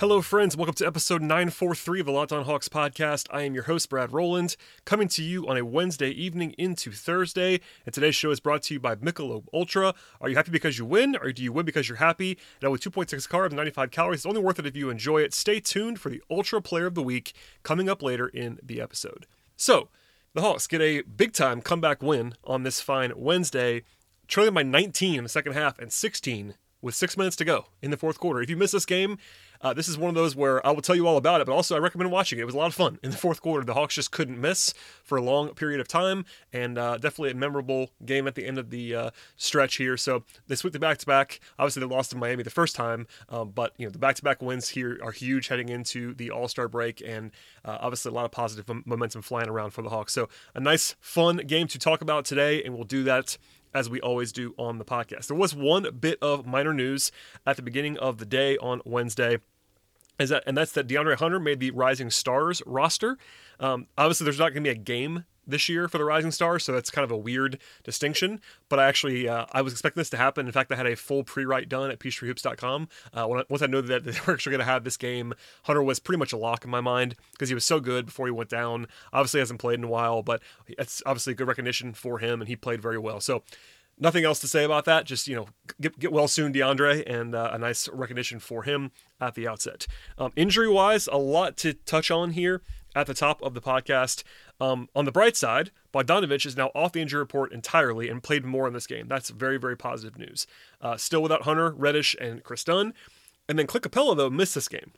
Hello, friends. Welcome to episode 943 of the Locked On Hawks podcast. I am your host, Brad Rowland, coming to you on a Wednesday evening into Thursday. And today's show is brought to you by Michelob Ultra. Are you happy because you win, or do you win because you're happy? Now, with 2.6 carbs and 95 calories, it's only worth it if you enjoy it. Stay tuned for the Ultra Player of the Week coming up later in the episode. So, the Hawks get a big time comeback win on this fine Wednesday, trailing by 19 in the second half and 16 with six minutes to go in the fourth quarter. If you miss this game, uh, this is one of those where I will tell you all about it, but also I recommend watching it. It was a lot of fun in the fourth quarter. The Hawks just couldn't miss for a long period of time, and uh, definitely a memorable game at the end of the uh, stretch here. So they sweep the back-to-back. Obviously, they lost to Miami the first time, um, but you know the back-to-back wins here are huge heading into the All-Star break, and uh, obviously a lot of positive momentum flying around for the Hawks. So a nice, fun game to talk about today, and we'll do that as we always do on the podcast. There was one bit of minor news at the beginning of the day on Wednesday. Is that, and that's that DeAndre Hunter made the Rising Stars roster. Um, obviously, there's not going to be a game this year for the Rising Stars, so that's kind of a weird distinction. But I actually uh, I was expecting this to happen. In fact, I had a full pre-write done at peachtreehoops.com. Uh, when I, once I knew that they were actually going to have this game, Hunter was pretty much a lock in my mind because he was so good before he went down. Obviously, hasn't played in a while, but it's obviously good recognition for him, and he played very well. So nothing else to say about that. Just you know, get, get well soon, DeAndre, and uh, a nice recognition for him at the outset. Um, injury wise, a lot to touch on here at the top of the podcast. Um, on the bright side, Bogdanovich is now off the injury report entirely and played more in this game. That's very very positive news. Uh, still without Hunter, Reddish, and Kris Dunn, and then Clint Capela though missed this game.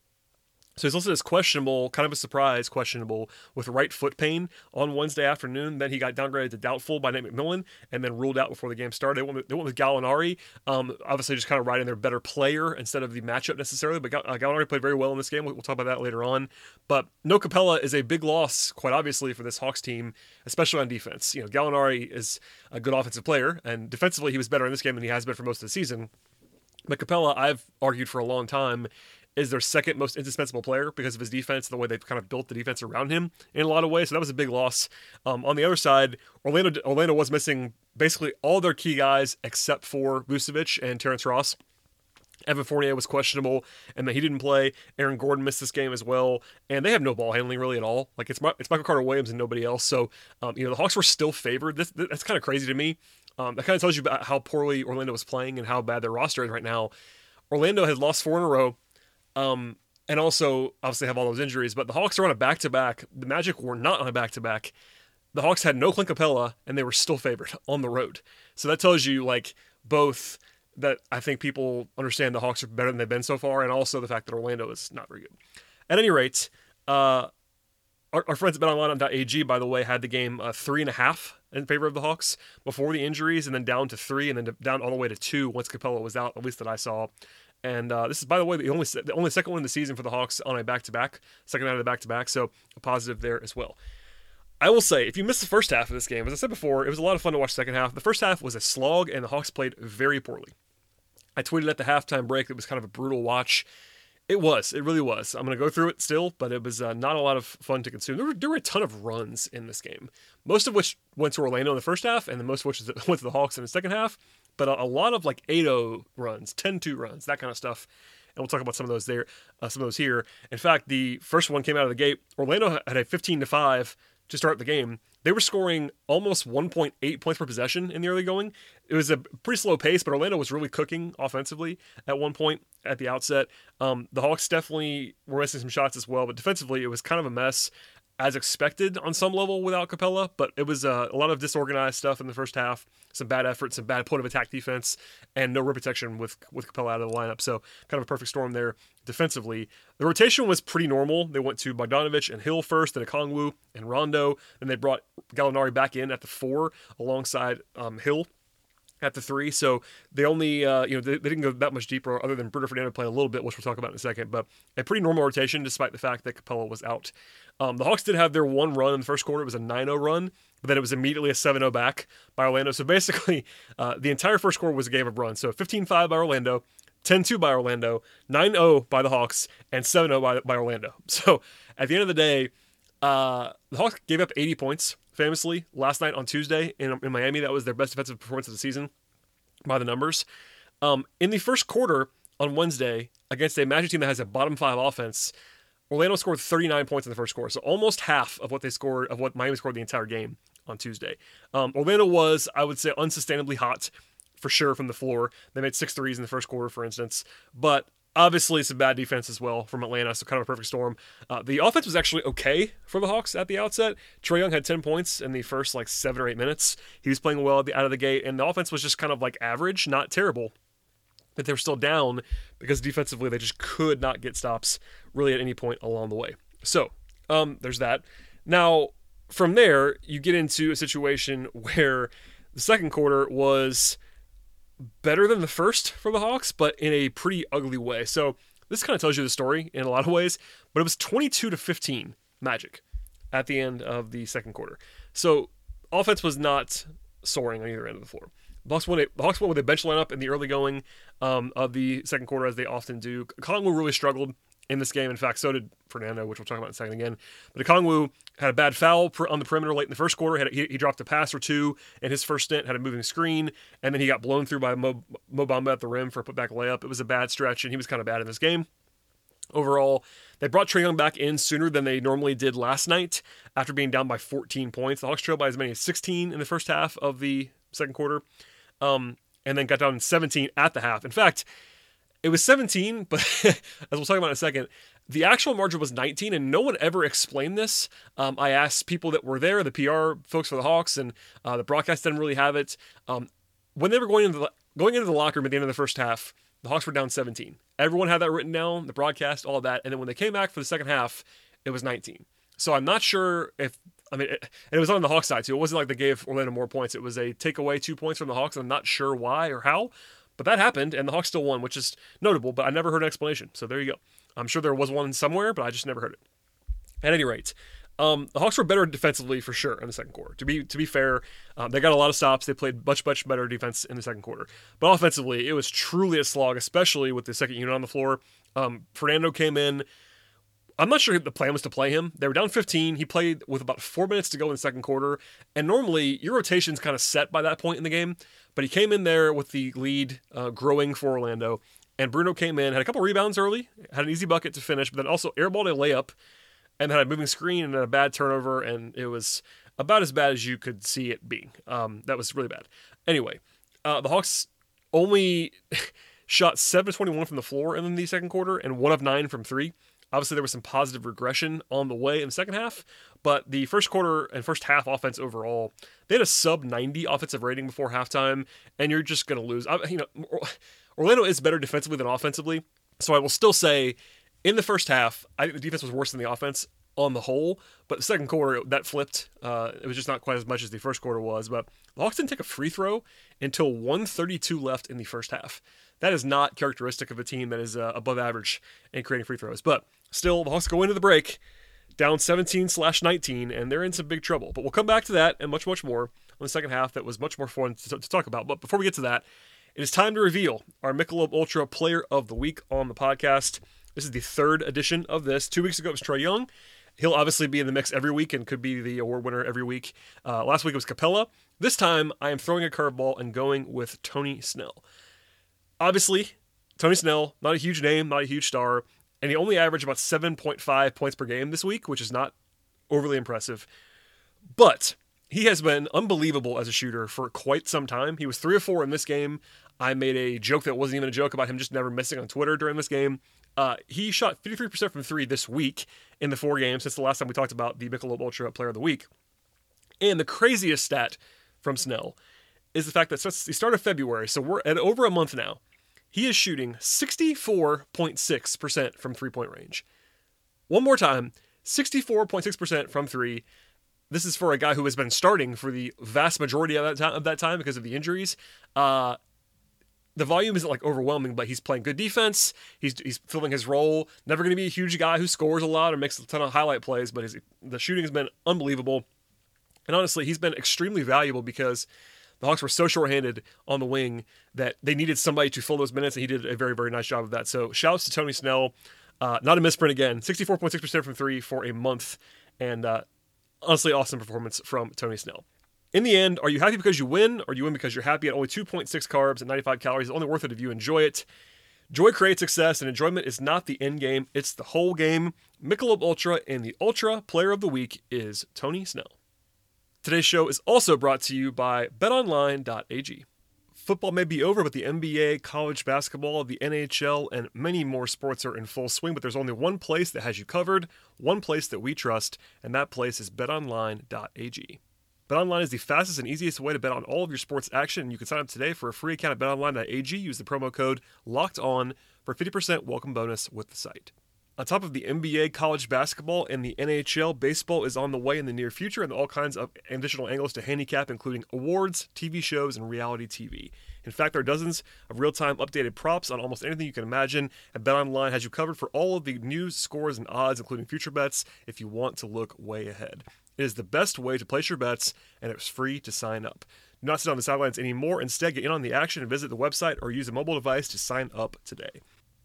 So he's listed as questionable, kind of a surprise, questionable with right foot pain on Wednesday afternoon. Then he got downgraded to doubtful by Nate McMillan and then ruled out before the game started. They went with, they went with Gallinari, um, obviously just kind of riding their better player instead of the matchup necessarily. But uh, Gallinari played very well in this game. We'll, talk about that later on. But no Capela is a big loss, quite obviously, for this Hawks team, especially on defense. You know, Gallinari is a good offensive player, and defensively he was better in this game than he has been for most of the season. But Capela, I've argued for a long time, is their second most indispensable player because of his defense, and the way they've kind of built the defense around him in a lot of ways. So that was a big loss. Um, on the other side, Orlando Orlando was missing basically all their key guys except for Vucevic and Terrence Ross. Evan Fournier was questionable, and then he didn't play. Aaron Gordon missed this game as well, and they have no ball handling really at all. Like it's it's Michael Carter Williams and nobody else. So um, you know the Hawks were still favored. This, that's kind of crazy to me. Um, that kind of tells you about how poorly Orlando was playing and how bad their roster is right now. Orlando has lost four in a row. Um, and also obviously have all those injuries. But the Hawks are on a back to back. The Magic were not on a back to back. The Hawks had no Clint Capela, and they were still favored on the road. So that tells you like both that I think people understand the Hawks are better than they've been so far, and also the fact that Orlando is not very good. At any rate, uh, our, our friends at BetOnline.ag, by the way, had the game uh, three and a half in favor of the Hawks before the injuries, and then down to three, and then down all the way to two once Capela was out. At least that I saw. And uh, this is, by the way, the only the only second one in the season for the Hawks on a back to back, second out of the back to back. So a positive there as well. I will say, if you missed the first half of this game, as I said before, it was a lot of fun to watch the second half. The first half was a slog, and the Hawks played very poorly. I tweeted at the halftime break that it was kind of a brutal watch. It was. It really was. I'm going to go through it still, but it was uh, not a lot of fun to consume. There were, there were a ton of runs in this game, most of which went to Orlando in the first half, and the most of which went to the Hawks in the second half but a, a lot of like 8-0 runs, 10-2 runs, that kind of stuff. And we'll talk about some of those there, uh, some of those here. In fact, the first one came out of the gate. Orlando had a 15 to 5 to start the game. They were scoring almost 1.8 points per possession in the early going. It was a pretty slow pace, but Orlando was really cooking offensively at one point at the outset. Um, the Hawks definitely were missing some shots as well, but defensively it was kind of a mess as expected on some level without Capela, but it was uh, a lot of disorganized stuff in the first half, some bad effort, some bad point of attack defense, and no rim protection with with Capela out of the lineup. So kind of a perfect storm there defensively. The rotation was pretty normal. They went to Bogdanovich and Hill first, then Okongwu and Rondo. Then they brought Gallinari back in at the four alongside um, Hill at the three. So they only, uh, you know, they, they, didn't go that much deeper other than Bruno Fernando playing a little bit, which we'll talk about in a second. But a pretty normal rotation despite the fact that Capela was out. Um, the Hawks did have their one run in the first quarter. It was a 9 0 run, but then it was immediately a 7 0 back by Orlando. So basically, uh, the entire first quarter was a game of runs. So 15 5 by Orlando, 10 2 by Orlando, 9 0 by the Hawks, and 7 0 by, by Orlando. So at the end of the day, uh, the Hawks gave up 80 points famously last night on Tuesday in, in Miami. That was their best defensive performance of the season by the numbers. Um, in the first quarter on Wednesday against a Magic team that has a bottom five offense, Orlando scored 39 points in the first quarter, so almost half of what they scored of what Miami scored the entire game on Tuesday. Um, Orlando was, I would say, unsustainably hot for sure from the floor. They made six threes in the first quarter, for instance, but obviously some bad defense as well from Atlanta, so kind of a perfect storm. Uh, the offense was actually okay for the Hawks at the outset. Trae Young had 10 points in the first like seven or eight minutes. He was playing well the, out of the gate, and the offense was just kind of like average, not terrible but they were still down because defensively they just could not get stops really at any point along the way. So um, there's that. Now from there you get into a situation where the second quarter was better than the first for the Hawks, but in a pretty ugly way. So this kind of tells you the story in a lot of ways. But it was 22 to 15 Magic at the end of the second quarter. So offense was not soaring on either end of the floor. The Hawks won, the Hawks won with a bench lineup in the early going um, of the second quarter, as they often do. Kongwu really struggled in this game. In fact, so did Fernando, which we'll talk about in a second again. But Kongwu had a bad foul on the perimeter late in the first quarter. Had, he, he, dropped a pass or two in his first stint, had a moving screen, and then he got blown through by Mo, Mo Bamba at the rim for a putback layup. It was a bad stretch, and he was kind of bad in this game. Overall, they brought Trae Young back in sooner than they normally did last night after being down by 14 points. The Hawks trailed by as many as 16 in the first half of the second quarter um, and then got down 17 at the half. In fact, it was 17, but as we'll talk about in a second, the actual margin was 19, and no one ever explained this. Um, I asked people that were there, the PR folks for the Hawks, and uh, the broadcast didn't really have it. Um, when they were going into the going into the locker room at the end of the first half, the Hawks were down 17. Everyone had that written down, the broadcast, all that, and then when they came back for the second half, it was 19. So I'm not sure if I mean, it, and it was on the Hawks side too. It wasn't like they gave Orlando more points. It was a take away two points from the Hawks. I'm not sure why or how, but that happened, and the Hawks still won, which is notable. But I never heard an explanation. So there you go. I'm sure there was one somewhere, but I just never heard it. At any rate, um, the Hawks were better defensively for sure in the second quarter. To be to be fair, um, they got a lot of stops. They played much much better defense in the second quarter. But offensively, it was truly a slog, especially with the second unit on the floor. Um, Fernando came in I'm not sure the plan was to play him. They were down 15. He played with about four minutes to go in the second quarter. And normally your rotation's kind of set by that point in the game. But he came in there with the lead uh, growing for Orlando. And Bruno came in, had a couple rebounds early, had an easy bucket to finish, but then also airballed a layup and had a moving screen and a bad turnover. And it was about as bad as you could see it being. Um, that was really bad. Anyway, uh, the Hawks only shot 7 21 from the floor in the second quarter and 1 of 9 from 3. Obviously, there was some positive regression on the way in the second half, but the first quarter and first half offense overall, they had a sub 90 offensive rating before halftime, and you're just going to lose. I, you know, Orlando is better defensively than offensively, so I will still say in the first half, I think the defense was worse than the offense on the whole, but the second quarter that flipped. Uh, it was just not quite as much as the first quarter was. But the Hawks didn't take a free throw until 132 left in the first half. That is not characteristic of a team that is uh, above average in creating free throws. But Still, the Hawks go into the break down 17 slash 19, and they're in some big trouble. But we'll come back to that and much, much more on the second half. That was much more fun to, to talk about. But before we get to that, it is time to reveal our Michelob Ultra Player of the Week on the podcast. This is the third edition of this. Two weeks ago it was Trae Young. He'll obviously be in the mix every week and could be the award winner every week. Uh, last week it was Capela. This time I am throwing a curveball and going with Tony Snell. Obviously, Tony Snell, not a huge name, not a huge star, and he only averaged about 7.5 points per game this week, which is not overly impressive. But he has been unbelievable as a shooter for quite some time. He was 3 or 4 in this game. I made a joke that wasn't even a joke about him just never missing on Twitter during this game. Uh, he shot 53% from three this week in the four games since the last time we talked about the Michelob Ultra Player of the Week. And the craziest stat from Snell is the fact that since the start of February, so we're at over a month now, he is shooting 64.6% from three point range. One more time 64.6% from three. This is for a guy who has been starting for the vast majority of that time, of that time because of the injuries. Uh, the volume isn't like overwhelming, but he's playing good defense. He's he's filling his role. Never going to be a huge guy who scores a lot or makes a ton of highlight plays, but his, the shooting has been unbelievable. And honestly, he's been extremely valuable because the Hawks were so shorthanded on the wing that they needed somebody to fill those minutes, and he did a very, very nice job of that. So shouts to Tony Snell. Uh, not a misprint again. 64.6% from three for a month. And uh, honestly, awesome performance from Tony Snell. In the end, are you happy because you win, or do you win because you're happy at only 2.6 carbs and 95 calories? It's only worth it if you enjoy it. Joy creates success, and enjoyment is not the end game, it's the whole game. Michelob Ultra and the Ultra Player of the Week is Tony Snell. Today's show is also brought to you by betonline.ag. Football may be over, but the NBA, college basketball, the NHL, and many more sports are in full swing. But there's only one place that has you covered, one place that we trust, and that place is betonline.ag. BetOnline is the fastest and easiest way to bet on all of your sports action, you can sign up today for a free account at betonline.ag. Use the promo code LOCKED ON for 50% welcome bonus with the site. On top of the NBA, college basketball, and the NHL, baseball is on the way in the near future, and all kinds of additional angles to handicap, including awards, TV shows, and reality TV. In fact, there are dozens of real-time updated props on almost anything you can imagine, and BetOnline has you covered for all of the news, scores, and odds, including future bets, if you want to look way ahead. It is the best way to place your bets, and it's free to sign up. Do not sit on the sidelines anymore. Instead, get in on the action and visit the website or use a mobile device to sign up today.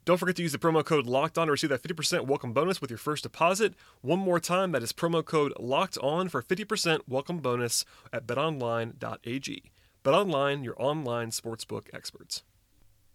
Don't forget to use the promo code LOCKED ON to receive that 50% welcome bonus with your first deposit. One more time, that is promo code LOCKED ON for 50% welcome bonus at betonline.ag. BetOnline, your online sportsbook experts.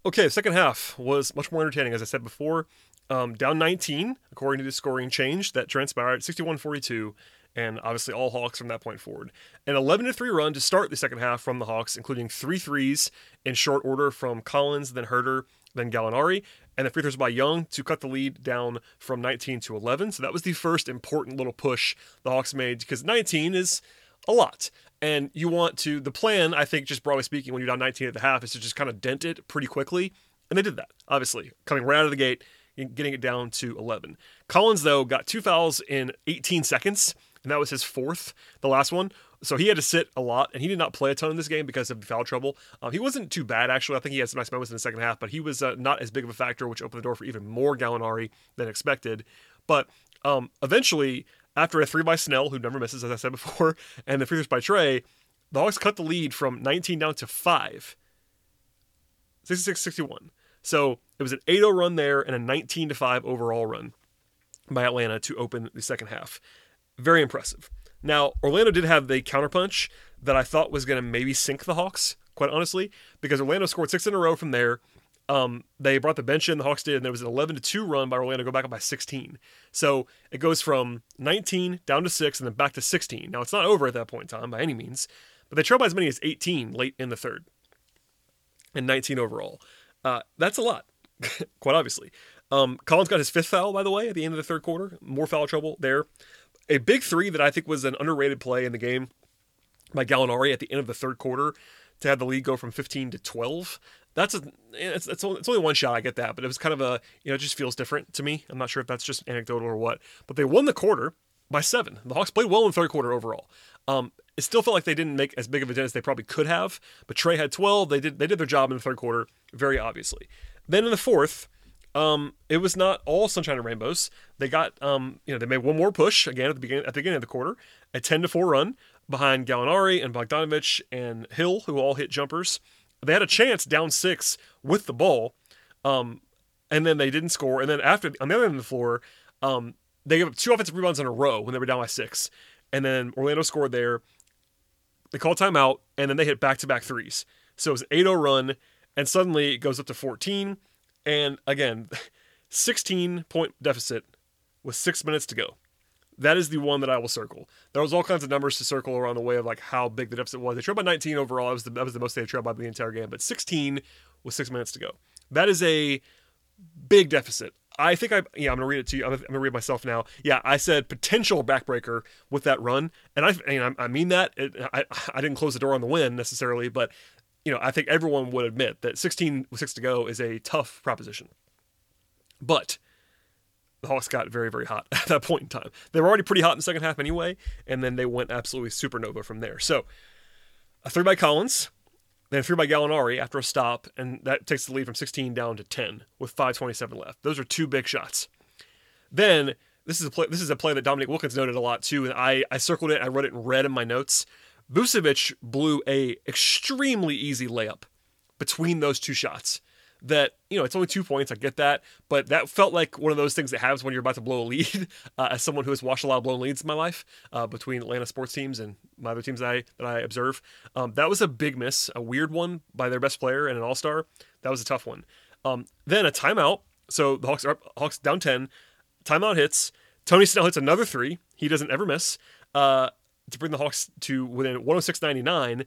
Okay, second half was much more entertaining, as I said before. Um, down 19, according to the scoring change that transpired, 61 42, and obviously all Hawks from that point forward. An 11 3 run to start the second half from the Hawks, including three threes in short order from Collins, then Huerter, then Gallinari, and the free throws by Young to cut the lead down from 19 to 11. So that was the first important little push the Hawks made because 19 is a lot. And you want to, the plan, I think, just broadly speaking, when you're down 19 at the half, is to just kind of dent it pretty quickly. And they did that, obviously, coming right out of the gate and getting it down to 11. Collins, though, got two fouls in 18 seconds, and that was his fourth, the last one. So he had to sit a lot, and he did not play a ton in this game because of foul trouble. Um, he wasn't too bad, actually. I think he had some nice moments in the second half, but he was uh, not as big of a factor, which opened the door for even more Gallinari than expected. But um, eventually, after a three by Snell, who never misses, as I said before, and the free by Trae, the Hawks cut the lead from 19 down to 5. 66 61. So it was an 8 0 run there and a 19 5 overall run by Atlanta to open the second half. Very impressive. Now, Orlando did have the counterpunch that I thought was going to maybe sink the Hawks, quite honestly, because Orlando scored six in a row from there. Um, they brought the bench in, the Hawks did, and there was an 11 to 2 run by Orlando, go back up by 16. So it goes from 19 down to 6 and then back to 16. Now, it's not over at that point in time by any means, but they trail by as many as 18 late in the third and 19 overall. Uh, that's a lot, quite obviously. Um, Collins got his fifth foul, by the way, at the end of the third quarter. More foul trouble there. A big three that I think was an underrated play in the game by Gallinari at the end of the third quarter to have the lead go from 15 to 12. That's a it's, it's, only, it's only one shot. I get that, but it was kind of a you know it just feels different to me. I'm not sure if that's just anecdotal or what, but they won the quarter by seven. The Hawks played well in the third quarter overall. Um, it still felt like they didn't make as big of a dent as they probably could have, but Trae had 12. They did they did their job in the third quarter very obviously. Then in the fourth, um, it was not all sunshine and rainbows. They got, um, you know, they made one more push again at the beginning at the beginning of the quarter, a ten to four run behind Gallinari and Bogdanovich and Hill, who all hit jumpers. They had a chance down six with the ball, um, and then they didn't score. And then after on the other end of the floor, um, they gave up two offensive rebounds in a row when they were down by six, and then Orlando scored there. They called timeout, and then they hit back to back threes. So it was an 8 0 run, and suddenly it goes up to 14 and again, 16 point deficit with six minutes to go. That is the one that I will circle. There was all kinds of numbers to circle around the way of like how big the deficit was. They trailed by 19 overall. That was the, that was the most they trailed by the entire game. But 16 with six minutes to go. That is a big deficit. I think I yeah I'm gonna read it to you. I'm, gonna read myself now. Yeah, I said potential backbreaker with that run, and I and I mean that. It, I I didn't close the door on the win necessarily, but you know, I think everyone would admit that 16 with six to go is a tough proposition. But the Hawks got very, very hot at that point in time. They were already pretty hot in the second half anyway, and then they went absolutely supernova from there. So a three by Collins, then a three by Gallinari after a stop, and that takes the lead from 16 down to 10 with 5:27 left. Those are two big shots. Then this is a play. This is a play that Dominique Wilkins noted a lot too, and I I circled it. I wrote it in red in my notes. Vucevic blew a extremely easy layup between those two shots. That you know, it's only two points. I get that, but that felt like one of those things that happens when you're about to blow a lead. Uh, as someone who has watched a lot of blown leads in my life uh, between Atlanta sports teams and my other teams that I that I observe, um, that was a big miss, a weird one by their best player and an All Star. That was a tough one. Um, then a timeout. So the Hawks are Hawks down ten. Timeout hits. Tony Snell hits another three. He doesn't ever miss. Uh, to bring the Hawks to within 106.99.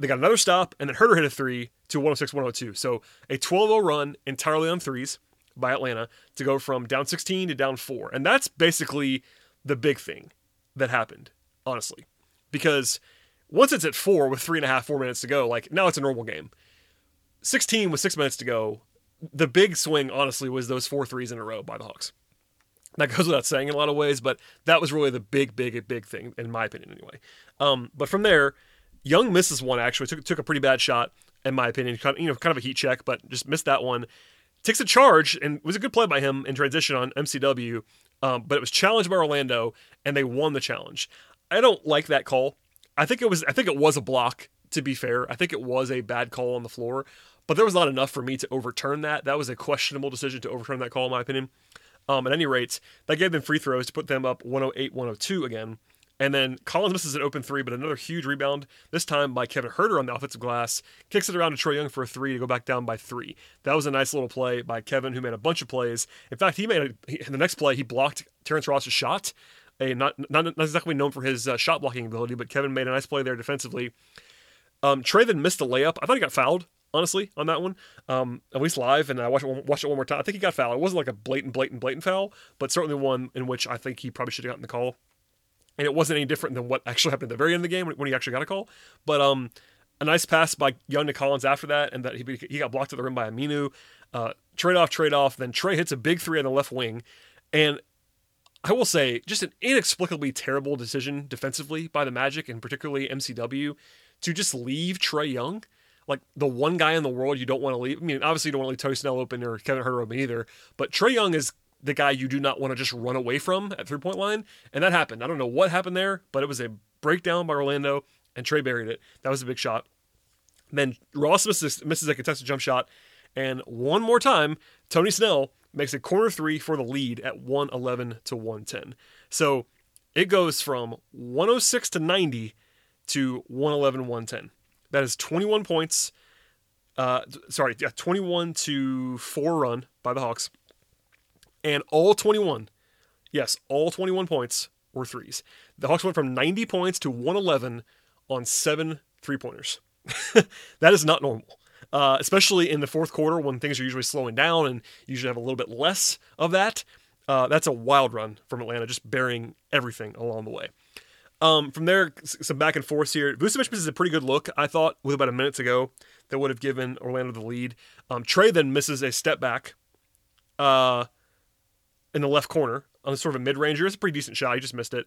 They got another stop, and then Huerter hit a three to 106 102. So a 12 0 run entirely on threes by Atlanta to go from down 16 to down four. And that's basically the big thing that happened, honestly. Because once it's at four with three and a half, four minutes to go, like now it's a normal game. 16 with six minutes to go, the big swing, honestly, was those four threes in a row by the Hawks. That goes without saying in a lot of ways, but that was really the big, big, big thing, in my opinion, anyway. Um, but from there, Young misses one actually, took, took a pretty bad shot, in my opinion. Kind of, you know, kind of a heat check, but just missed that one. Takes a charge, and was a good play by him in transition on MCW, um, but it was challenged by Orlando, and they won the challenge. I don't like that call. I think it was I think it was a block, to be fair. I think it was a bad call on the floor, but there was not enough for me to overturn that. That was a questionable decision to overturn that call, in my opinion. Um, at any rate, that gave them free throws to put them up 108 102 again. And then Collins misses an open three, but another huge rebound, this time by Kevin Huerter on the offensive glass, kicks it around to Trae Young for a three to go back down by three. That was a nice little play by Kevin, who made a bunch of plays. In fact, he made a, he, the next play, he blocked Terrence Ross's shot. A not, not, not exactly known for his uh, shot blocking ability, but Kevin made a nice play there defensively. Um, Trae then missed a layup. I thought he got fouled honestly, on that one. Um, at least live, and I watched it, watched it one more time. I think he got fouled. It wasn't like a blatant, blatant, blatant foul, but certainly one in which I think he probably should have gotten the call. And it wasn't any different than what actually happened at the very end of the game when he actually got a call. But um, a nice pass by Young to Collins after that, and that he, he got blocked at the rim by Aminu. Uh, trade off, trade off. Then Trae hits a big three on the left wing, and I will say, just an inexplicably terrible decision defensively by the Magic, and particularly MCW, to just leave Trae Young like the one guy in the world you don't want to leave. I mean, obviously you don't want to leave Tony Snell open or Kevin Huerter open either, but Trae Young is the guy you do not want to just run away from at three point line, and that happened. I don't know what happened there, but it was a breakdown by Orlando, and Trae buried it. That was a big shot. Then Ross misses, misses a contested jump shot, and one more time, Tony Snell makes a corner three for the lead at 111 to 110. So it goes from 106 to 90 to 111 110. That is 21 points. Uh, sorry, yeah, 21 to 4 run by the Hawks. And all 21, yes, all 21 points were threes. The Hawks went from 90 points to 111 on seven three pointers. that is not normal. Uh, especially in the fourth quarter when things are usually slowing down and you usually have a little bit less of that. Uh, that's a wild run from Atlanta, just burying everything along the way. Um, from there, some back and forth here. Vucevic misses a pretty good look, I thought, with about a minute to go that would have given Orlando the lead. Um, Trae then misses a step back uh, in the left corner on sort of a mid ranger. It's a pretty decent shot. He just missed it.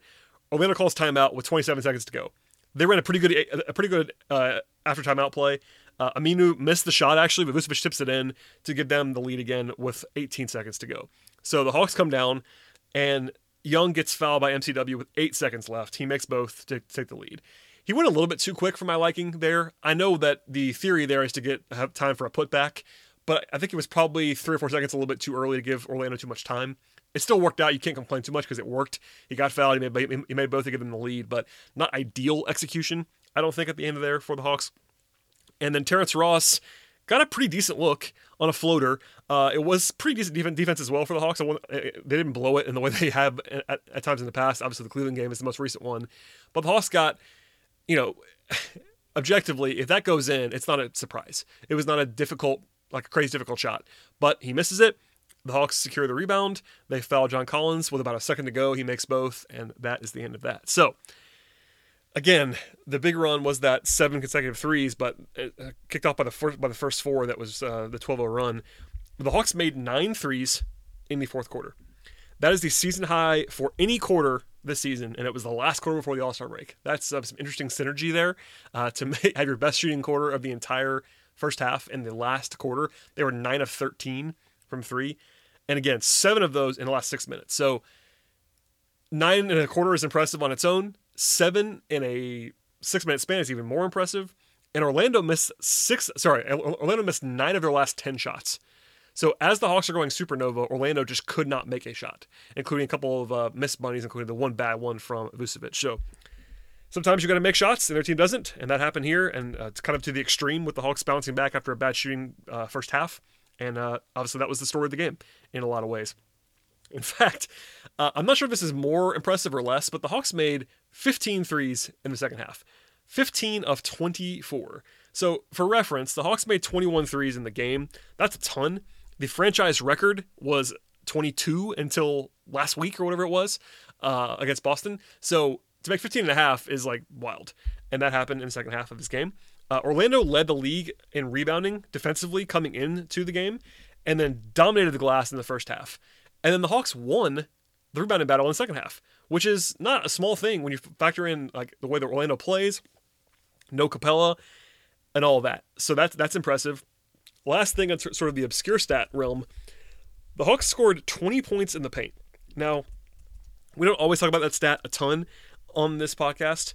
Orlando calls timeout with 27 seconds to go. They ran a pretty good a pretty good uh, after timeout play. Uh, Aminu missed the shot actually, but Vucevic tips it in to give them the lead again with 18 seconds to go. So the Hawks come down, and Young gets fouled by MCW with eight seconds left. He makes both to take the lead. He went a little bit too quick for my liking there. I know that the theory there is to get have time for a putback, but I think it was probably three or four seconds a little bit too early to give Orlando too much time. It still worked out. You can't complain too much because it worked. He got fouled. He made, he made both to give them the lead, but not ideal execution, I don't think, at the end of there for the Hawks. And then Terrence Ross got a pretty decent look on a floater. Uh, it was pretty decent defense as well for the Hawks. Eh, eh, they didn't blow it in the way they have eh, at, at, times in the past. Obviously, the Cleveland game is the most recent one, but the Hawks got, you know, objectively, if that goes in, it's not a surprise. It was not a difficult, like a crazy difficult shot, but he misses it. The Hawks secure the rebound. They foul John Collins with about a second to go. He makes both, and that is the end of that. So again, the big run was that seven consecutive threes, but uh, kicked off by the first by the first four. That was uh, the 12-0 run. The Hawks made nine threes in the fourth quarter. That is the season high for any quarter this season, and it was the last quarter before the All Star break. That's uh, some interesting synergy there uh, to make, have your best shooting quarter of the entire first half in the last quarter. They were nine of 13 from three, and again, seven of those in the last six minutes. So nine and a quarter is impressive on its own. Seven in a six minute span is even more impressive. And Orlando missed six. Sorry, Orlando missed nine of their last ten shots. So as the Hawks are going supernova, Orlando just could not make a shot, including a couple of uh, missed bunnies, including the one bad one from Vucevic. So sometimes you're going to make shots and their team doesn't, and that happened here. And uh, it's kind of to the extreme with the Hawks bouncing back after a bad shooting uh, first half. And uh, obviously that was the story of the game in a lot of ways. In fact, uh, I'm not sure if this is more impressive or less, but the Hawks made 15 threes in the second half. 15 of 24. So, for reference, the Hawks made 21 threes in the game. That's a ton. The franchise record was 22 until last week or whatever it was uh, against Boston. So, to make 15 and a half is like wild. And that happened in the second half of this game. Uh, Orlando led the league in rebounding defensively coming into the game and then dominated the glass in the first half. And then the Hawks won the rebounding battle in the second half, which is not a small thing when you factor in like the way that Orlando plays, no Capela, and all that. So that's that's impressive. Last thing on sort of the obscure stat realm, the Hawks scored 20 points in the paint. Now, we don't always talk about that stat a ton on this podcast,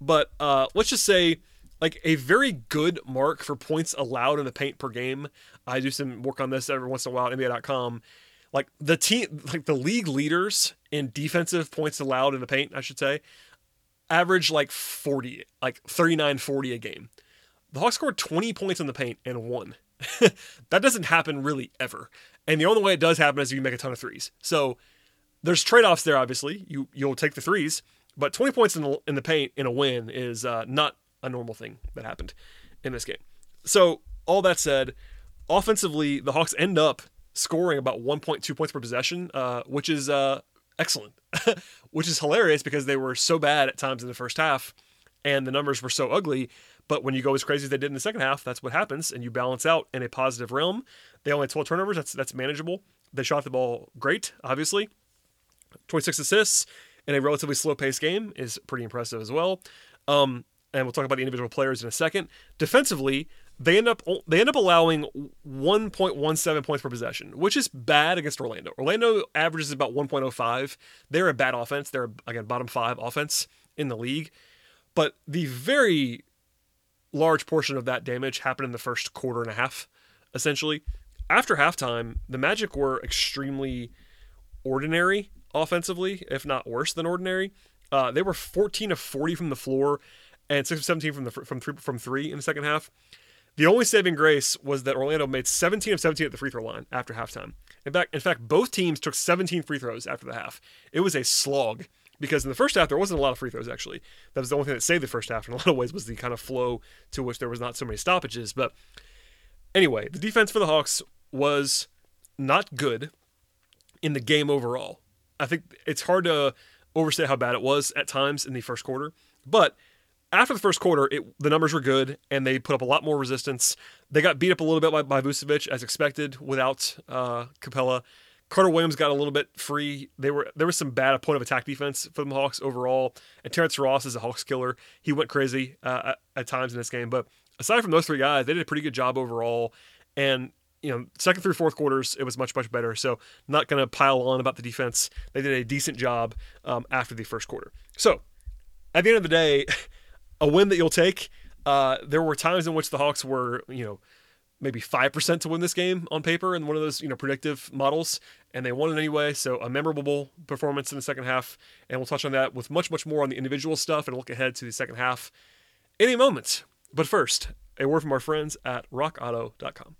but uh, let's just say like a very good mark for points allowed in the paint per game. I do some work on this every once in a while at NBA.com like the team like the league leaders in defensive points allowed in the paint i should say average like 40 like 39 40 a game. The hawks scored 20 points in the paint and won. That doesn't happen really ever. And the only way it does happen is if you make a ton of threes. So there's trade-offs there obviously. You you'll take the threes but 20 points in the, in the paint in a win is uh, not a normal thing that happened in this game. So all that said offensively the hawks end up scoring about 1.2 points per possession, uh, which is uh, excellent, which is hilarious because they were so bad at times in the first half and the numbers were so ugly. But when you go as crazy as they did in the second half, that's what happens, and you balance out in a positive realm. They only had 12 turnovers. That's that's manageable. They shot the ball great, obviously. 26 assists in a relatively slow paced game is pretty impressive as well. Um, and we'll talk about the individual players in a second. Defensively, they end up they end up allowing 1.17 points per possession, which is bad against Orlando. Orlando averages about 1.05. They're a bad offense. They're again bottom five offense in the league, but the very large portion of that damage happened in the first quarter and a half, essentially. After halftime, the Magic were extremely ordinary offensively, if not worse than ordinary. Uh, they were 14 of 40 from the floor and 6 of 17 from the from three from three in the second half. The only saving grace was that Orlando made 17 of 17 at the free throw line after halftime. In fact, in fact, both teams took 17 free throws after the half. It was a slog because in the first half there wasn't a lot of free throws actually. That was the only thing that saved the first half in a lot of ways was the kind of flow to which there was not so many stoppages. But anyway, the defense for the Hawks was not good in the game overall. I think it's hard to overstate how bad it was at times in the first quarter, but after the first quarter, it, the numbers were good and they put up a lot more resistance. They got beat up a little bit by, by Vucevic as expected without uh, Capela. Carter Williams got a little bit free. They were there was some bad point of attack defense for the Hawks overall. And Terrence Ross is a Hawks killer. He went crazy uh, at, at times in this game. But aside from those three guys, they did a pretty good job overall. And you know, second through fourth quarters, it was much much better. So not going to pile on about the defense. They did a decent job um, after the first quarter. So at the end of the day. a win that you'll take. Uh, there were times in which the Hawks were, you know, maybe 5% to win this game on paper in one of those, you know, predictive models, and they won it anyway. So a memorable performance in the second half. And we'll touch on that with much, much more on the individual stuff and look ahead to the second half any moment. But first, a word from our friends at rockauto.com.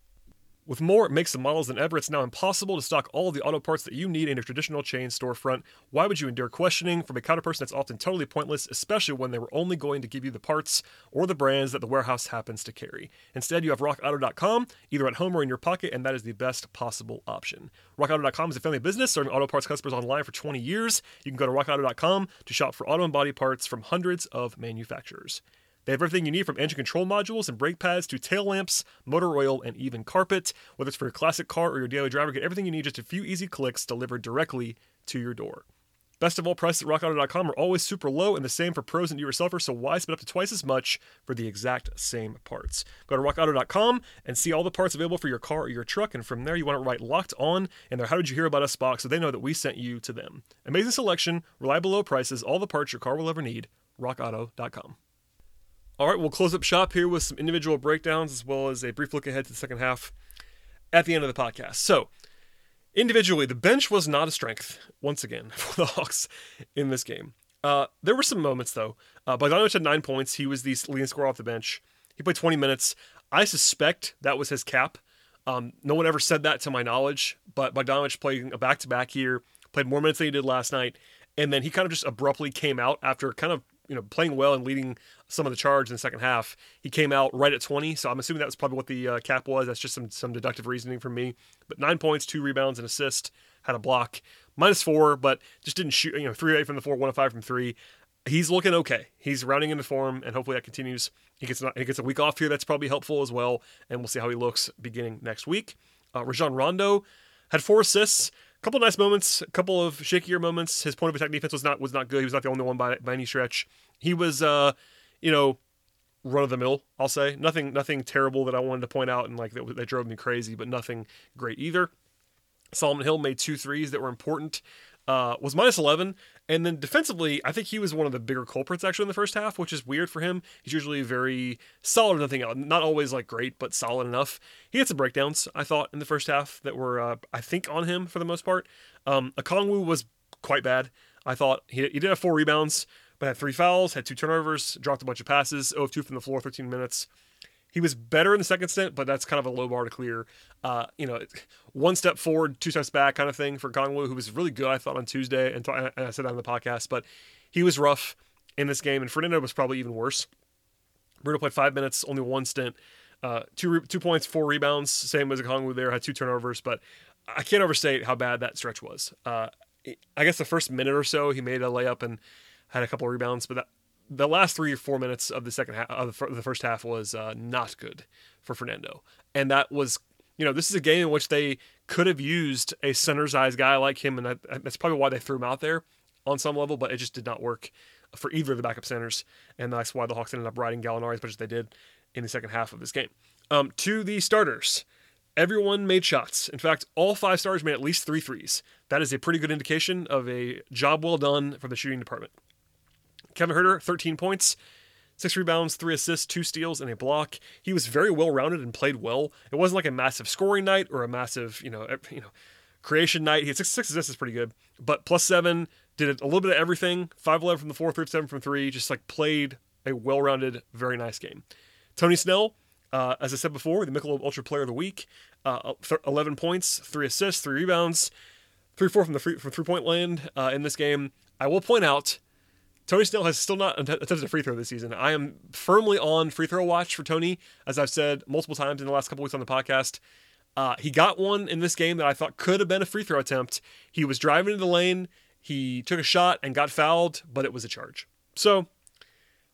With more makes and models than ever, it's now impossible to stock all the auto parts that you need in a traditional chain storefront. Why would you endure questioning from a counterperson that's often totally pointless, especially when they were only going to give you the parts or the brands that the warehouse happens to carry? Instead, you have rockauto.com, either at home or in your pocket, and that is the best possible option. Rockauto.com is a family business serving auto parts customers online for 20 years. You can go to rockauto.com to shop for auto and body parts from hundreds of manufacturers. They have everything you need from engine control modules and brake pads to tail lamps, motor oil, and even carpet. Whether it's for your classic car or your daily driver, get everything you need just a few easy clicks delivered directly to your door. Best of all, prices at rockauto.com are always super low and the same for pros and do-it-yourselfers, so why spend up to twice as much for the exact same parts? Go to rockauto.com and see all the parts available for your car or your truck, and from there you want to write locked on in their How Did You Hear About Us box so they know that we sent you to them. Amazing selection, reliable low prices, all the parts your car will ever need. rockauto.com. All right, we'll close up shop here with some individual breakdowns as well as a brief look ahead to the second half at the end of the podcast. So, individually, the bench was not a strength once again for the Hawks in this game. Uh, there were some moments though. Uh, Bogdanovich had nine points. He was the leading scorer off the bench. He played 20 minutes. I suspect that was his cap. Um, no one ever said that to my knowledge, but Bogdanovich playing a back to back here, played more minutes than he did last night, and then he kind of just abruptly came out after kind of you know playing well and leading some of the charge in the second half. He came out right at 20, so I'm assuming that was probably what the uh, cap was. That's just some some deductive reasoning from me. But nine points, two rebounds, and assist. Had a block, minus four, but just didn't shoot. You know, three eight from the four, one of five from three. He's looking okay. He's rounding into form, and hopefully that continues. He gets he gets a week off here. That's probably helpful as well, and we'll see how he looks beginning next week. Uh, Rajon Rondo had four assists couple nice moments, a couple of shakier moments. His point of attack defense was not was not good. He was not the only one by by any stretch. He was, uh, you know, run of the mill. I'll say nothing nothing terrible that I wanted to point out and like that, that drove me crazy, but nothing great either. Solomon Hill made two threes that were important. Uh, was minus 11. And then defensively, I think he was one of the bigger culprits actually in the first half, which is weird for him. He's usually very solid, nothing else. Not always like great, but solid enough. He had some breakdowns, I thought, in the first half that were, uh, I think, on him for the most part. Um, Okongwu was quite bad. I thought he, he did have four rebounds, but had three fouls, had two turnovers, dropped a bunch of passes, 0 of 2 from the floor, 13 minutes. He was better in the second stint, but that's kind of a low bar to clear. Uh, you know, one step forward, two steps back kind of thing for Kongwu, who was really good, I thought, on Tuesday. And, th- and I said that on the podcast, but he was rough in this game, and Fernando was probably even worse. Bruno played five minutes, only one stint, uh, two re- two points, four rebounds, same as Kongwu there, had two turnovers, but I can't overstate how bad that stretch was. Uh, I guess the first minute or so, he made a layup and had a couple rebounds, but that, the last three or four minutes of the second half of the first half was uh, not good for Fernando, and that was you know this is a game in which they could have used a center's eyes guy like him, and that, that's probably why they threw him out there on some level, but it just did not work for either of the backup centers, and that's why the Hawks ended up riding Gallinari as much as they did in the second half of this game. Um, to the starters, everyone made shots. In fact, all five stars made at least three threes. That is a pretty good indication of a job well done from the shooting department. Kevin Huerter, 13 points, six rebounds, three assists, two steals, and a block. He was very well rounded and played well. It wasn't like a massive scoring night or a massive, you know, you know, creation night. He had six, six assists is pretty good, but plus seven did a little bit of everything. Five eleven from the four, three seven from three. Just like played a well-rounded, very nice game. Tony Snell, uh, as I said before, the Michelob Ultra Player of the Week, uh, 11 points, three assists, three rebounds, three four from the free, from three point land uh, in this game. I will point out Tony Snell has still not attempted a free throw this season. I am firmly on free throw watch for Tony, as I've said multiple times in the last couple weeks on the podcast. Uh, he got one in this game that I thought could have been a free throw attempt. He was driving into the lane, he took a shot and got fouled, but it was a charge. So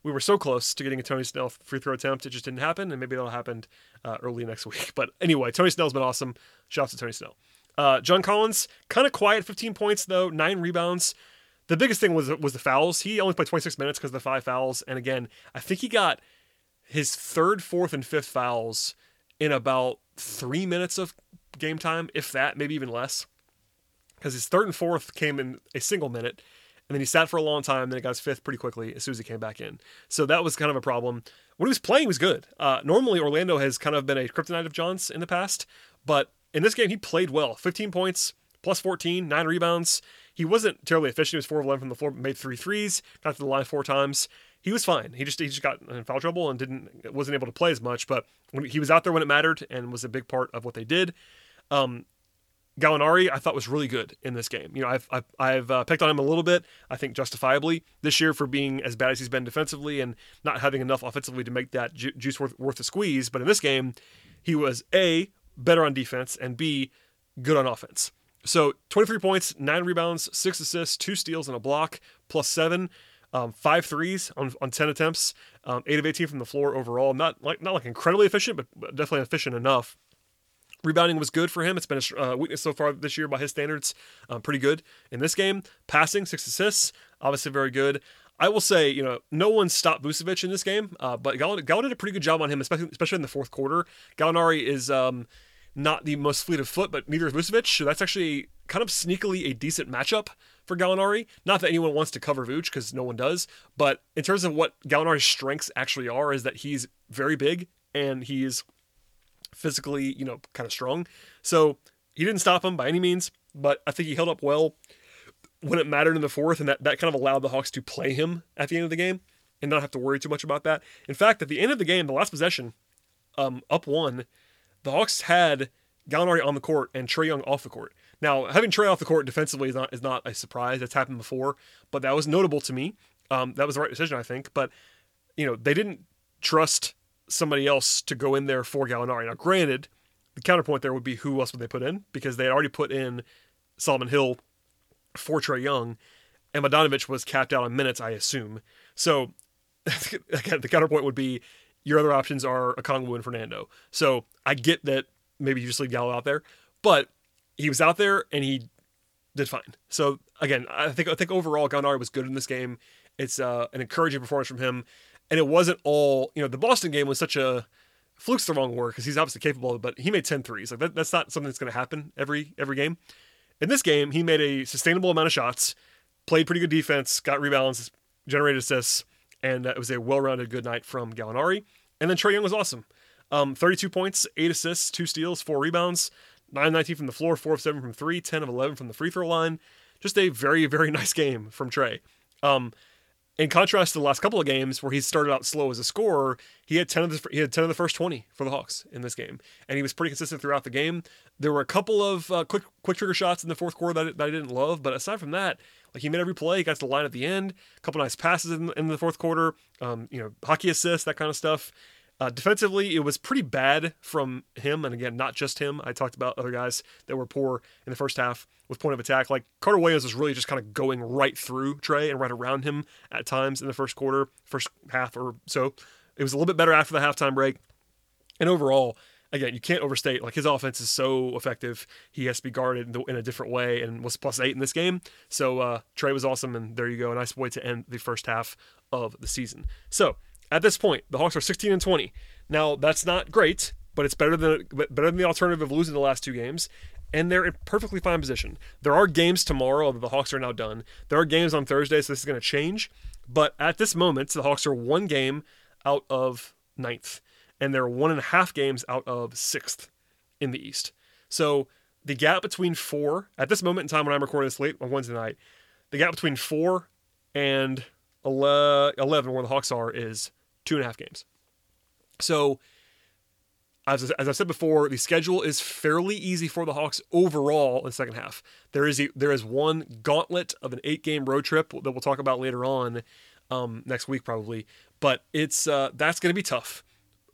we were so close to getting a Tony Snell free throw attempt. It just didn't happen, and maybe that'll happen uh, early next week. But anyway, Tony Snell's been awesome. Shouts to Tony Snell. Uh, John Collins, kind of quiet, 15 points though, nine rebounds. The biggest thing was was the fouls. He only played 26 minutes because of the five fouls. And again, I think he got his third, fourth, and fifth fouls in about three minutes of game time, if that, maybe even less. Because his third and fourth came in a single minute, and then he sat for a long time. Then he got his fifth pretty quickly as soon as he came back in. So that was kind of a problem. When he was playing, he was good. Uh, normally, Orlando has kind of been a kryptonite of John's in the past, but in this game, he played well. 15 points, plus 14, nine rebounds. He wasn't terribly efficient. He was four of eleven from the floor, made three threes, got to the line four times. He was fine. He just he just got in foul trouble and didn't wasn't able to play as much. But when he was out there when it mattered and was a big part of what they did. Um, Gallinari, I thought was really good in this game. You know, I've I've, I've uh, picked on him a little bit. I think justifiably this year for being as bad as he's been defensively and not having enough offensively to make that ju- juice worth worth a squeeze. But in this game, he was a better on defense and b good on offense. So 23 points, nine rebounds, six assists, two steals, and a block, plus seven. Um, five threes on, on 10 attempts, um, eight of 18 from the floor overall. Not like not like incredibly efficient, but definitely efficient enough. Rebounding was good for him. It's been a uh, weakness so far this year by his standards. Um, pretty good in this game. Passing, six assists, obviously very good. I will say, you know, no one stopped Vucevic in this game, uh, but Gallo, did a pretty good job on him, especially especially in the fourth quarter. Gallinari is um, not the most fleet of foot, but neither is Vucevic, so that's actually kind of sneakily a decent matchup for Gallinari. Not that anyone wants to cover Vooch, because no one does, but in terms of what Gallinari's strengths actually are, is that he's very big and he's physically, you know, kind of strong. So he didn't stop him by any means, but I think he held up well when it mattered in the fourth, and that, that kind of allowed the Hawks to play him at the end of the game and not have to worry too much about that. In fact, at the end of the game, the last possession, um, up one, the Hawks had Gallinari on the court and Trae Young off the court. Now, having Trae off the court defensively is not is not a surprise. That's happened before, but that was notable to me. Um, that was the right decision, I think. But you know, they didn't trust somebody else to go in there for Gallinari. Now, granted, the counterpoint there would be who else would they put in because they had already put in Solomon Hill for Trae Young, and Bogdanovic was capped out on minutes, I assume. So, again, the counterpoint would be your other options are Okongwu and Fernando. So I get that maybe you just leave Gallo out there, but he was out there and he did fine. So again, I think I think overall Gallinari was good in this game. It's uh, an encouraging performance from him, and it wasn't all you know. The Boston game was such a fluke's the wrong word because he's obviously capable, but he made 10 threes. Like that, that's not something that's going to happen every every game. In this game, he made a sustainable amount of shots, played pretty good defense, got rebounds, generated assists, and uh, it was a well-rounded good night from Gallinari. And then Trae Young was awesome. Um, 32 points, 8 assists, 2 steals, 4 rebounds, 9 19 from the floor, 4 of 7 from 3, 10 of 11 from the free throw line. Just a very, very nice game from Trae. Um, in contrast to the last couple of games where he started out slow as a scorer, he had 10 of the he had 10 of the first 20 for the Hawks in this game, and he was pretty consistent throughout the game. There were a couple of uh, quick quick trigger shots in the fourth quarter that, that I didn't love, but aside from that, like he made every play, he got to the line at the end, a couple nice passes in, in the fourth quarter, um, you know, hockey assists, that kind of stuff. Uh, defensively, it was pretty bad from him, and again, not just him. I talked about other guys that were poor in the first half with point of attack. Like Carter Williams was really just kind of going right through Trae and right around him at times in the first quarter, first half or so. It was a little bit better after the halftime break, and overall, again, you can't overstate like his offense is so effective. He has to be guarded in a different way, and was plus eight in this game. So uh, Trae was awesome, and there you go, a nice way to end the first half of the season. So at this point, the Hawks are 16 and 20. Now that's not great, but it's better than better than the alternative of losing the last two games. And they're in perfectly fine position. There are games tomorrow, although the Hawks are now done. There are games on Thursday, so this is going to change. But at this moment, the Hawks are one game out of ninth, and they're one and a half games out of sixth in the East. So the gap between four at this moment in time when I'm recording this late on Wednesday night, the gap between four and 11, where the Hawks are, is two and a half games. So, as, as I said before, the schedule is fairly easy for the Hawks overall in the second half. There is a, there is one gauntlet of an eight game road trip that we'll talk about later on um, next week probably, but it's uh, that's going to be tough.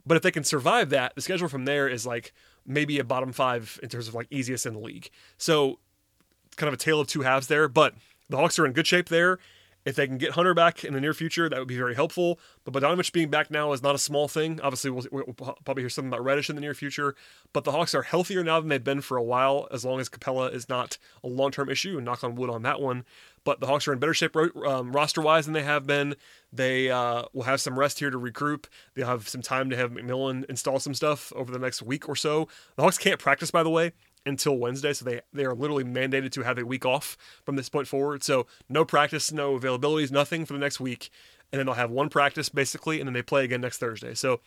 But if they can survive that, the schedule from there is like maybe a bottom five in terms of like easiest in the league. So, kind of a tale of two halves there. But the Hawks are in good shape there, if they can get Hunter back in the near future, that would be very helpful. But Bogdanovic being back now is not a small thing. Obviously, we'll, we'll, probably hear something about Reddish in the near future. But the Hawks are healthier now than they've been for a while, as long as Capela is not a long term issue. And knock on wood on that one. But the Hawks are in better shape um, roster wise than they have been. They uh, will have some rest here to regroup. They'll have some time to have McMillan install some stuff over the next week or so. The Hawks can't practice, by the way until Wednesday, so they they are literally mandated to have a week off from this point forward. So no practice, no availabilities, nothing for the next week, and then they'll have one practice basically, and then they play again next Thursday. So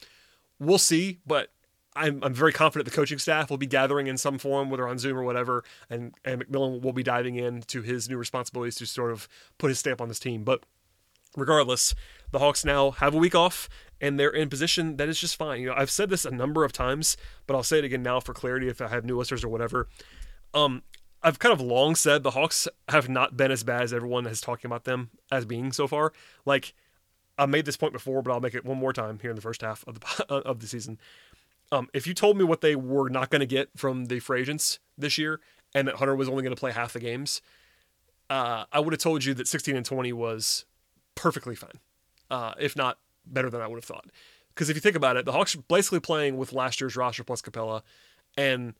we'll see, but I'm, I'm very confident the coaching staff will be gathering in some form, whether on Zoom or whatever, and, and McMillan will be diving into his new responsibilities to sort of put his stamp on this team. But regardless, the Hawks now have a week off and they're in position that is just fine. You know, I've said this a number of times, but I'll say it again now for clarity if I have new listeners or whatever. Um, I've kind of long said the Hawks have not been as bad as everyone has talking about them as being so far. Like I made this point before, but I'll make it one more time here in the first half of the of the season. Um, if you told me what they were not going to get from the free agents this year, and that Hunter was only going to play half the games, uh, I would have told you that 16 and 20 was perfectly fine, uh, if not better than I would have thought. Because if you think about it, the Hawks are basically playing with last year's roster plus Capela, and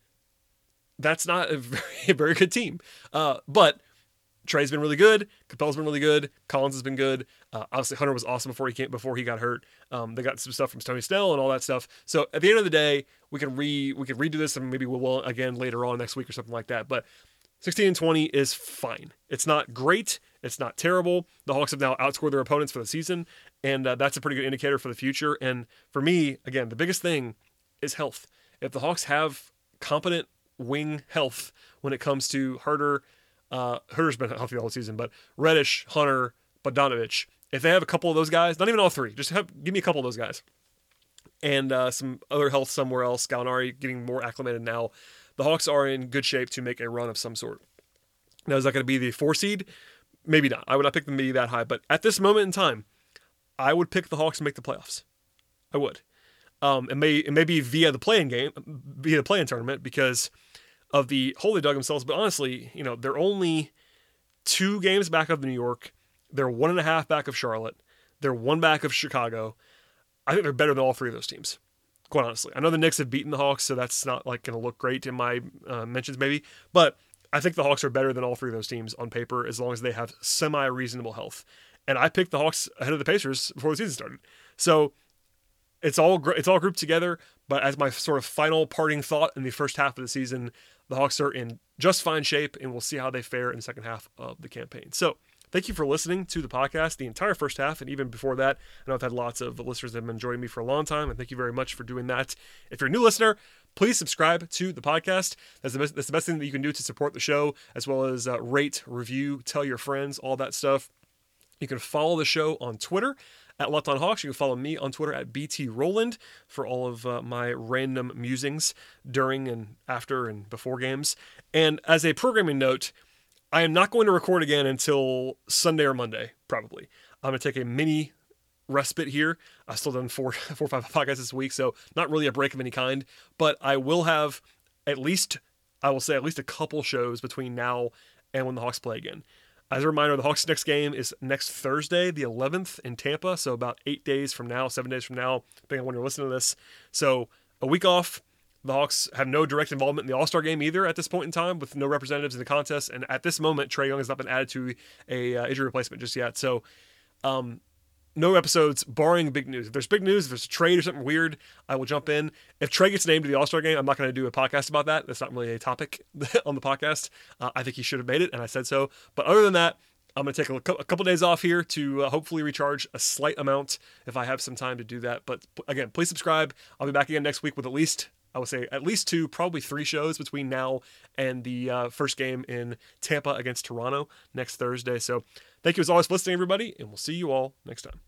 that's not a very, very good team. Uh, but Trae's been really good. Capela's been really good. Collins has been good. Uh, obviously, Hunter was awesome before he came before he got hurt. Um, they got some stuff from Tony Snell and all that stuff. So at the end of the day, we can re we can redo this and maybe we will again later on next week or something like that. But 16 and 20 is fine. It's not great. It's not terrible. The Hawks have now outscored their opponents for the season, and uh, that's a pretty good indicator for the future. And for me, again, the biggest thing is health. If the Hawks have competent wing health when it comes to Huerter, uh, Huerter's been healthy all season, but Reddish, Hunter, Bogdanovic, if they have a couple of those guys, not even all three, just have, give me a couple of those guys, and uh, some other health somewhere else, Gallinari getting more acclimated now, the Hawks are in good shape to make a run of some sort. Now, is that going to be the four seed? Maybe not. I would not pick them to be that high, but at this moment in time, I would pick the Hawks to make the playoffs. I would. Um, it may it may be via the play-in game, via the play-in tournament because of the hole they dug themselves. But honestly, you know, they're only two games back of New York. They're one and a half back of Charlotte. They're one back of Chicago. I think they're better than all three of those teams. Quite honestly, I know the Knicks have beaten the Hawks, so that's not like going to look great in my uh, mentions, maybe. But I think the Hawks are better than all three of those teams on paper as long as they have semi reasonable health. And I picked the Hawks ahead of the Pacers before the season started. So it's all it's all grouped together. But as my sort of final parting thought in the first half of the season, the Hawks are in just fine shape, and we'll see how they fare in the second half of the campaign. So Thank you for listening to the podcast the entire first half, and even before that. I know I've had lots of listeners that have been enjoying me for a long time, and thank you very much for doing that. If you're a new listener, please subscribe to the podcast. That's the best, that's the best thing that you can do to support the show, as well as uh, rate, review, tell your friends, all that stuff. You can follow the show on Twitter at Locked On Hawks. You can follow me on Twitter at BT Rowland for all of uh, my random musings during and after and before games. And as a programming note, I am not going to record again until Sunday or Monday, probably. I'm going to take a mini respite here. I've still done four, four or five podcasts this week, so not really a break of any kind, but I will have at least, I will say, at least a couple shows between now and when the Hawks play again. As a reminder, the Hawks' next game is next Thursday, the 11th in Tampa, so about eight days from now, seven days from now, depending on when you're listening to this. So a week off, the Hawks have no direct involvement in the All Star game either at this point in time, with no representatives in the contest. And at this moment, Trae Young has not been added to a uh, injury replacement just yet. So, um, no episodes, barring big news. If there's big news, if there's a trade or something weird, I will jump in. If Trae gets named to the All Star game, I'm not going to do a podcast about that. That's not really a topic on the podcast. Uh, I think he should have made it, and I said so. But other than that, I'm going to take a, couple days off here to uh, hopefully recharge a slight amount if I have some time to do that. But again, please subscribe. I'll be back again next week with at least I would say at least two, probably three shows between now and the uh, first game in Tampa against Toronto next Thursday. So thank you as always for listening, everybody, and we'll see you all next time.